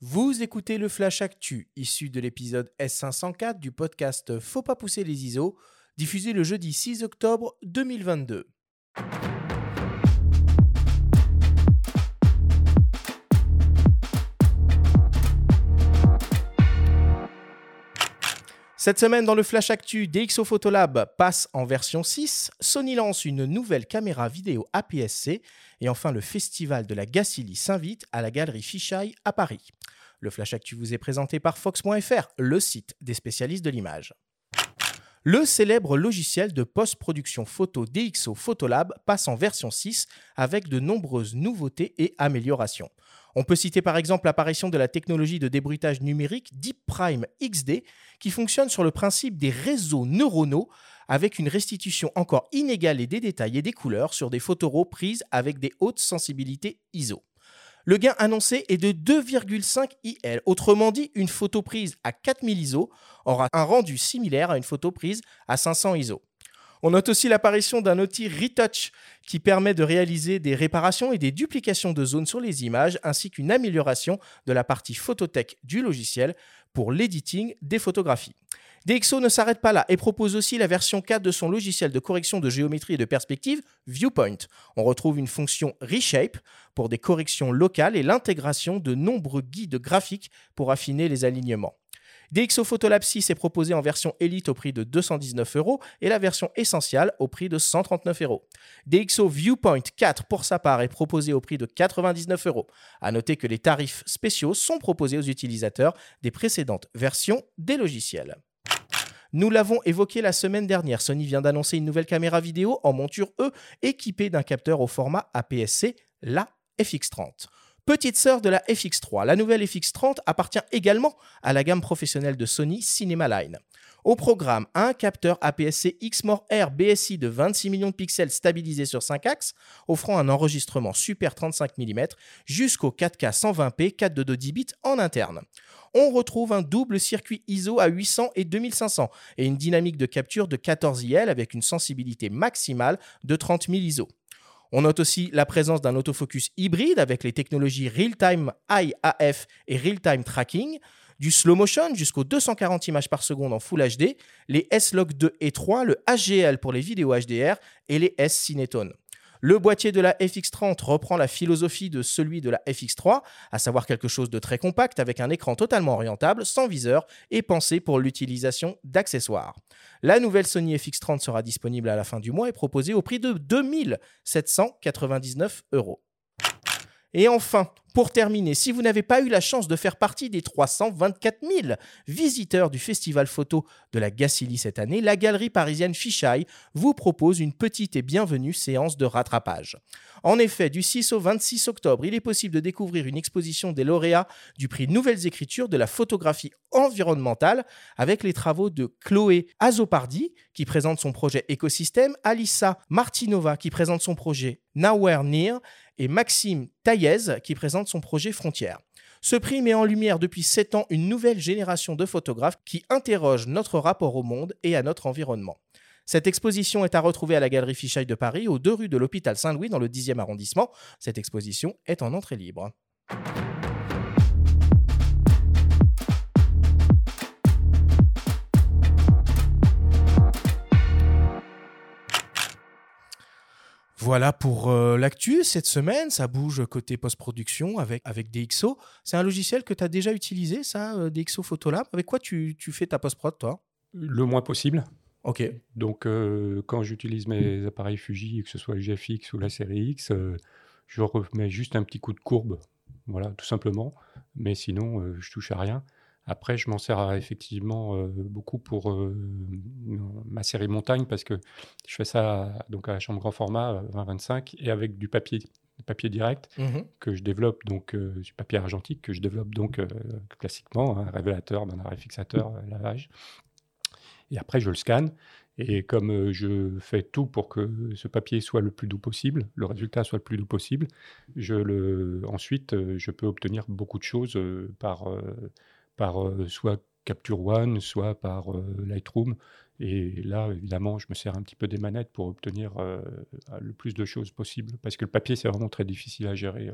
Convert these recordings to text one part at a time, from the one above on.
Vous écoutez le Flash Actu, issu de l'épisode S504 du podcast Faut pas pousser les ISO, diffusé le jeudi 6 octobre 2022. Cette semaine, dans le Flash Actu, DxO Photolab passe en version 6, Sony lance une nouvelle caméra vidéo APS-C, et enfin le festival de la Gacilly s'invite à la galerie Fisheye à Paris. Le Flash Actu vous est présenté par Fox.fr, le site des spécialistes de l'image. Le célèbre logiciel de post-production photo DxO Photolab passe en version 6 avec de nombreuses nouveautés et améliorations. On peut citer par exemple l'apparition de la technologie de débruitage numérique Deep Prime XD qui fonctionne sur le principe des réseaux neuronaux avec une restitution encore inégalée des détails et des couleurs sur des photos RAW prises avec des hautes sensibilités ISO. Le gain annoncé est de 2,5 IL. Autrement dit, une photo prise à 4000 ISO aura un rendu similaire à une photo prise à 500 ISO. On note aussi l'apparition d'un outil Retouch qui permet de réaliser des réparations et des duplications de zones sur les images, ainsi qu'une amélioration de la partie phototech du logiciel pour l'editing des photographies. DxO ne s'arrête pas là et propose aussi la version 4 de son logiciel de correction de géométrie et de perspective, Viewpoint. On retrouve une fonction Reshape pour des corrections locales et l'intégration de nombreux guides graphiques pour affiner les alignements. DxO Photolab 6 est proposé en version Elite au prix de 219 euros et la version Essential au prix de 139 euros. DxO Viewpoint 4 pour sa part est proposé au prix de 99 euros. A noter que les tarifs spéciaux sont proposés aux utilisateurs des précédentes versions des logiciels. Nous l'avons évoqué la semaine dernière, Sony vient d'annoncer une nouvelle caméra vidéo en monture E équipée d'un capteur au format APS-C, la FX30. Petite sœur de la FX3, la nouvelle FX30 appartient également à la gamme professionnelle de Sony Cinema Line. Au programme, un capteur APS-C X-More R BSI de 26 millions de pixels stabilisé sur 5 axes, offrant un enregistrement super 35 mm jusqu'au 4K 120p 422 10 bits en interne on retrouve un double circuit ISO à 800 et 2500 et une dynamique de capture de 14 IL avec une sensibilité maximale de 30 000 ISO. On note aussi la présence d'un autofocus hybride avec les technologies Real-Time IAF et Real-Time Tracking, du slow motion jusqu'aux 240 images par seconde en Full HD, les S-Log 2 et 3, le HGL pour les vidéos HDR et les S-Cinetone. Le boîtier de la FX30 reprend la philosophie de celui de la FX3, à savoir quelque chose de très compact avec un écran totalement orientable, sans viseur et pensé pour l'utilisation d'accessoires. La nouvelle Sony FX30 sera disponible à la fin du mois et proposée au prix de 2799 euros. Et enfin, pour terminer, si vous n'avez pas eu la chance de faire partie des 324 000 visiteurs du festival photo de la Gacilly cette année, la galerie parisienne Fisheye vous propose une petite et bienvenue séance de rattrapage. En effet, du 6 au 26 octobre, il est possible de découvrir une exposition des lauréats du prix Nouvelles Écritures de la photographie environnementale avec les travaux de Chloé Azopardi qui présente son projet Écosystème, Alissa Martinova qui présente son projet Nowhere Near et Maxime Taillez qui présente son projet Frontières. Ce prix met en lumière depuis 7 ans une nouvelle génération de photographes qui interrogent notre rapport au monde et à notre environnement. Cette exposition est à retrouver à la Galerie Fichaille de Paris, aux deux rues de l'hôpital Saint-Louis, dans le 10e arrondissement. Cette exposition est en entrée libre. Voilà pour euh, l'actu cette semaine. Ça bouge côté post-production avec, avec DxO. C'est un logiciel que tu as déjà utilisé, ça, euh, DxO Photolab? Avec quoi tu, fais ta post-prod, toi? Le moins possible. Ok. Donc, euh, quand j'utilise mes appareils Fuji, que ce soit le GFX ou la série X, je remets juste un petit coup de courbe. Voilà, tout simplement. Mais sinon, je touche à rien. Après, je m'en sers effectivement euh, beaucoup pour euh, ma série montagne parce que je fais ça donc à la chambre grand format 20-25 euh, et avec du papier, papier direct mmh que je développe donc du papier argentique que je développe donc classiquement, un hein, révélateur, un arrêt fixateur, lavage. Et après, je le scanne. Et comme je fais tout pour que ce papier soit le plus doux possible, le résultat soit le plus doux possible, je le, ensuite, je peux obtenir beaucoup de choses par par euh, soit Capture One, soit par euh, Lightroom. Et là, évidemment, je me sers un petit peu des manettes pour obtenir euh, le plus de choses possible, parce que le papier, c'est vraiment très difficile à gérer.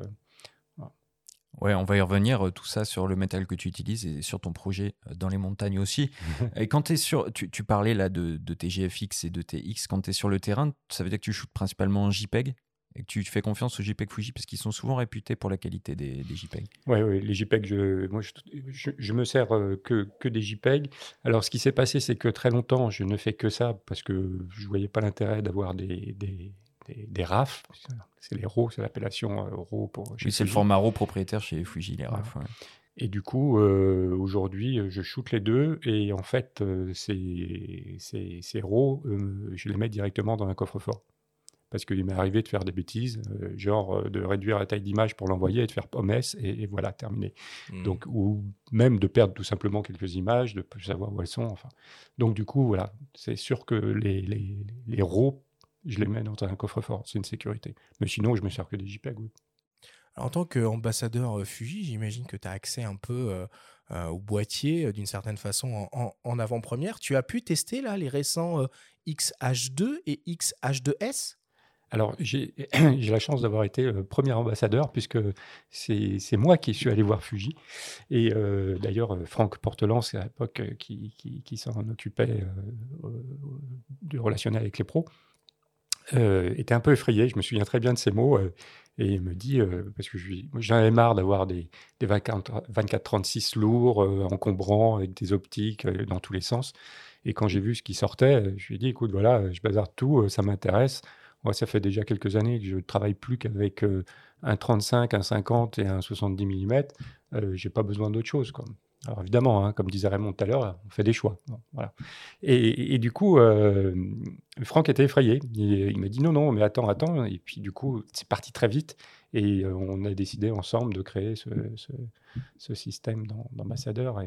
Ouais, on va y revenir, euh, tout ça sur le métal que tu utilises et sur ton projet euh, dans les montagnes aussi. et quand es sur, tu, tu, parlais là de, de, tes GFX et de tes X, quand tu es sur le terrain, ça veut dire que tu shootes principalement en JPEG? Et que tu fais confiance aux JPEG Fuji parce qu'ils sont souvent réputés pour la qualité des, des JPEG. Oui, ouais, les JPEG, je, moi, je, je, me sers euh, que, que, des JPEG. Alors, ce qui s'est passé, c'est que très longtemps, je ne fais que ça parce que je ne voyais pas l'intérêt d'avoir des, des, des, RAF. C'est les RAW, c'est l'appellation euh, RAW pour. Oui, c'est le format RAW propriétaire chez Fuji, les RAF. Et du coup, euh, aujourd'hui, je shoot les deux et en fait, ces, ces, ces RAW, je les mets directement dans un coffre-fort parce qu'il m'est arrivé de faire des bêtises, euh, genre euh, de réduire la taille d'image pour l'envoyer et de faire pommes et, voilà, terminé. Hmm. Donc, ou même de perdre tout simplement quelques images, de ne savoir où elles sont. Enfin. Donc, du coup, voilà, c'est sûr que les, les, les RAW, je les mets dans un coffre-fort, c'est une sécurité. Mais sinon, je me sers que des JPEG. en tant qu'ambassadeur euh, Fuji, j'imagine que tu as accès un peu au boîtier d'une certaine façon en, en avant-première. Tu as pu tester là les récents XH2 et XH2S alors, j'ai la chance d'avoir été le premier ambassadeur, puisque c'est moi qui suis allé voir Fuji. Et euh, d'ailleurs, Franck Portelance, à l'époque, euh, qui, s'en occupait euh, du relationnel avec les pros, était un peu effrayé. Je me souviens très bien de ces mots. et il me dit, parce que j'en avais marre d'avoir des, des 24-36 lourds, encombrants, avec des optiques dans tous les sens. Et quand j'ai vu ce qui sortait, je lui ai dit, écoute, voilà, je bazarde tout, ça m'intéresse. Moi, ça fait déjà quelques années que je ne travaille plus qu'avec euh, un 35, un 50 et un 70 mm. Euh, je n'ai pas besoin d'autre chose. Alors évidemment, hein, comme disait Raymond tout à l'heure, on fait des choix. voilà. et, du coup, euh, Franck était effrayé. Il, m'a dit non, non, mais attends, attends. Et puis du coup, c'est parti très vite. Et on a décidé ensemble de créer ce, système d'ambassadeur.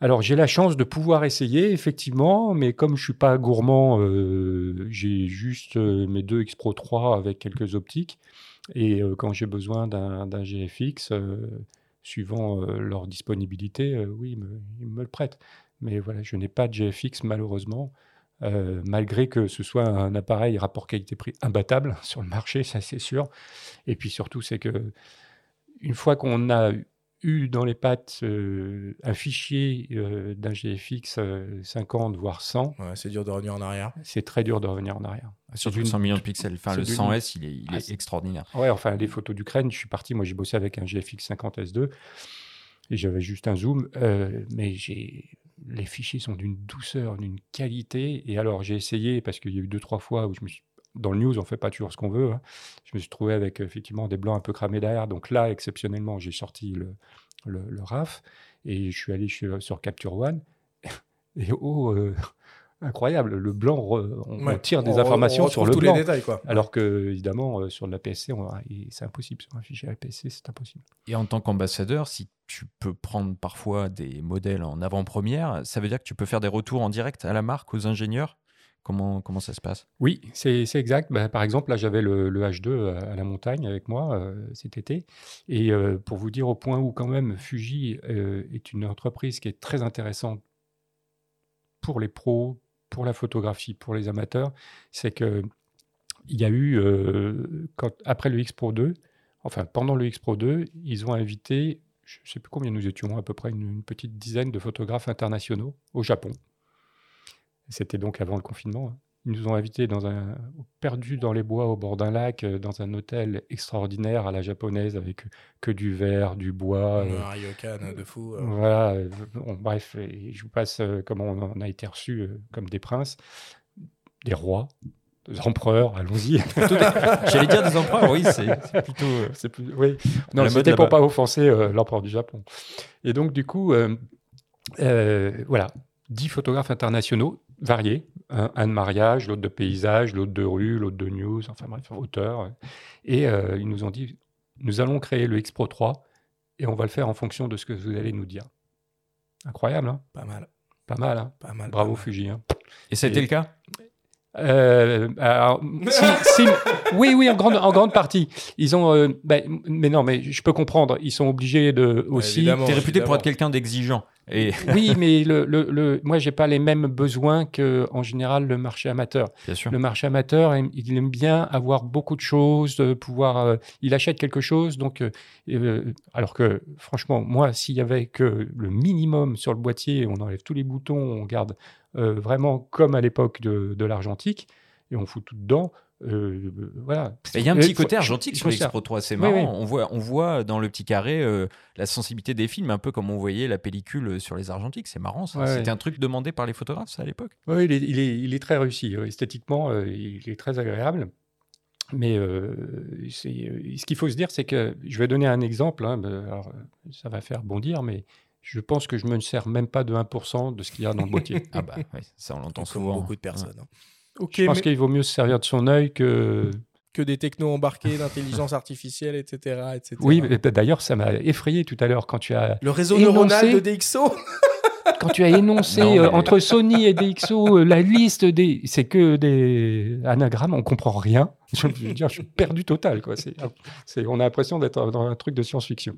Alors j'ai la chance de pouvoir essayer, effectivement, mais comme je suis pas gourmand, euh, j'ai juste euh, mes deux X Pro 3 avec quelques optiques. Et euh, quand j'ai besoin d'un GFX, suivant leur disponibilité, oui, ils me, le prêtent. Mais voilà, je n'ai pas de GFX malheureusement, malgré que ce soit un appareil rapport qualité-prix imbattable sur le marché, ça c'est sûr. Et puis surtout, c'est que une fois qu'on a eu dans les pattes euh, un fichier euh, d'un GFX 50, euh, voire 100. c'est dur de revenir en arrière. C'est très dur de revenir en arrière. Surtout 100 millions de pixels. Enfin, le 100S, il est, il ah, est extraordinaire. Ouais, enfin, les photos d'Ukraine, je suis parti, moi j'ai bossé avec un GFX 50S2 et j'avais juste un zoom, mais j'ai les fichiers sont d'une douceur, d'une qualité. Et alors, j'ai essayé, parce qu'il y a eu deux, trois fois où je me suis dans le news, on fait pas toujours ce qu'on veut. Hein. Je me suis trouvé avec effectivement des blancs un peu cramés derrière. Donc là, exceptionnellement, j'ai sorti le, le, RAF et je suis allé sur, Capture One. Et oh, euh, incroyable, le blanc, on, tire des informations sur le blanc. détails, quoi. Alors que, évidemment, euh, sur de la PSC, c'est impossible. Sur un fichier APS-C, c'est impossible. Et en tant qu'ambassadeur, si tu peux prendre parfois des modèles en avant-première, ça veut dire que tu peux faire des retours en direct à la marque, aux ingénieurs? Comment, comment ça se passe? Oui, c'est exact. Bah, par exemple, là, j'avais le, H2 à, la montagne avec moi euh, cet été. Et euh, pour vous dire au point où, quand même, Fuji euh, est une entreprise qui est très intéressante pour les pros, pour la photographie, pour les amateurs, c'est que il y a eu, après le X Pro 2, enfin pendant le X Pro 2, ils ont invité, je ne sais plus combien nous étions, à peu près une petite dizaine de photographes internationaux au Japon. C'était donc avant le confinement. Hein. Ils nous ont invités dans un perdu dans les bois au bord d'un lac, euh, dans un hôtel extraordinaire à la japonaise avec que du verre, du bois. Un euh, ryokan de fou. Euh. Voilà. bref, je vous passe comment on a été reçus comme des princes, des rois, des empereurs. Allons-y. J'allais dire des empereurs. Oui, c'est plutôt. C'est plus, oui. Non, c'était pour pas offenser l'empereur du Japon. Et donc du coup, voilà, dix photographes internationaux variés. Un, de mariage, l'autre de paysage, l'autre de rue, l'autre de news, enfin bref, auteur. Et euh, ils nous ont dit, nous allons créer le X Pro 3 et on va le faire en fonction de ce que vous allez nous dire. Incroyable, hein? Pas mal. Pas mal, hein? Pas mal. Bravo Fuji. Hein et c'était le cas? Euh, oui, oui, en grande, en grande partie. Ils ont, euh, ben, mais non, mais je peux comprendre. Ils sont obligés de aussi. T'es réputé pour être quelqu'un d'exigeant. Et Oui, mais le, le, le- moi, j'ai pas les mêmes besoins que en général le marché amateur. bien sûr. Le marché amateur, il aime bien avoir beaucoup de choses, pouvoir. euh, il achète quelque chose, donc. euh, euh, alors que, franchement, moi, s'il y avait que le minimum sur le boîtier, on enlève tous les boutons, on garde euh, vraiment comme à l'époque de, de l'argentique, et on fout tout dedans. Euh, voilà. Mais Il y a un Euh, petit côté argentique sur ça. l'X-Pro 3, c'est Oui, marrant. oui. On, voit, on voit dans le petit carré euh, la sensibilité des films, un peu comme on voyait la pellicule sur les argentiques. C'est marrant. Ouais, C'était ouais. un truc demandé par les photographes ça, à l'époque. Oui, il est, il est- il est très réussi. euh, Esthétiquement, euh, il est très agréable. Mais euh, euh, ce qu'il faut se dire, c'est que je vais donner un exemple. hein, ben, alors, euh, ça va faire bondir, mais je pense que je me sers même pas de 1% de ce qu'il y a dans le boîtier. Ah bah ouais, ça on l'entend souvent. beaucoup de personnes. hein. Je pense mais qu'il vaut mieux se servir de son œil que. que des technos embarqués, l'intelligence artificielle, etc., etc. Oui, mais d'ailleurs, ça m'a effrayé tout à l'heure quand tu as, Le réseau Énoncé. neuronal de DxO quand tu as énoncé Non, mais- euh, entre Sony et DxO euh, la liste des. C'est que des anagrammes, on comprend rien. Je veux dire, je suis perdu total. Quoi. C'est, on a l'impression d'être dans un truc de science-fiction.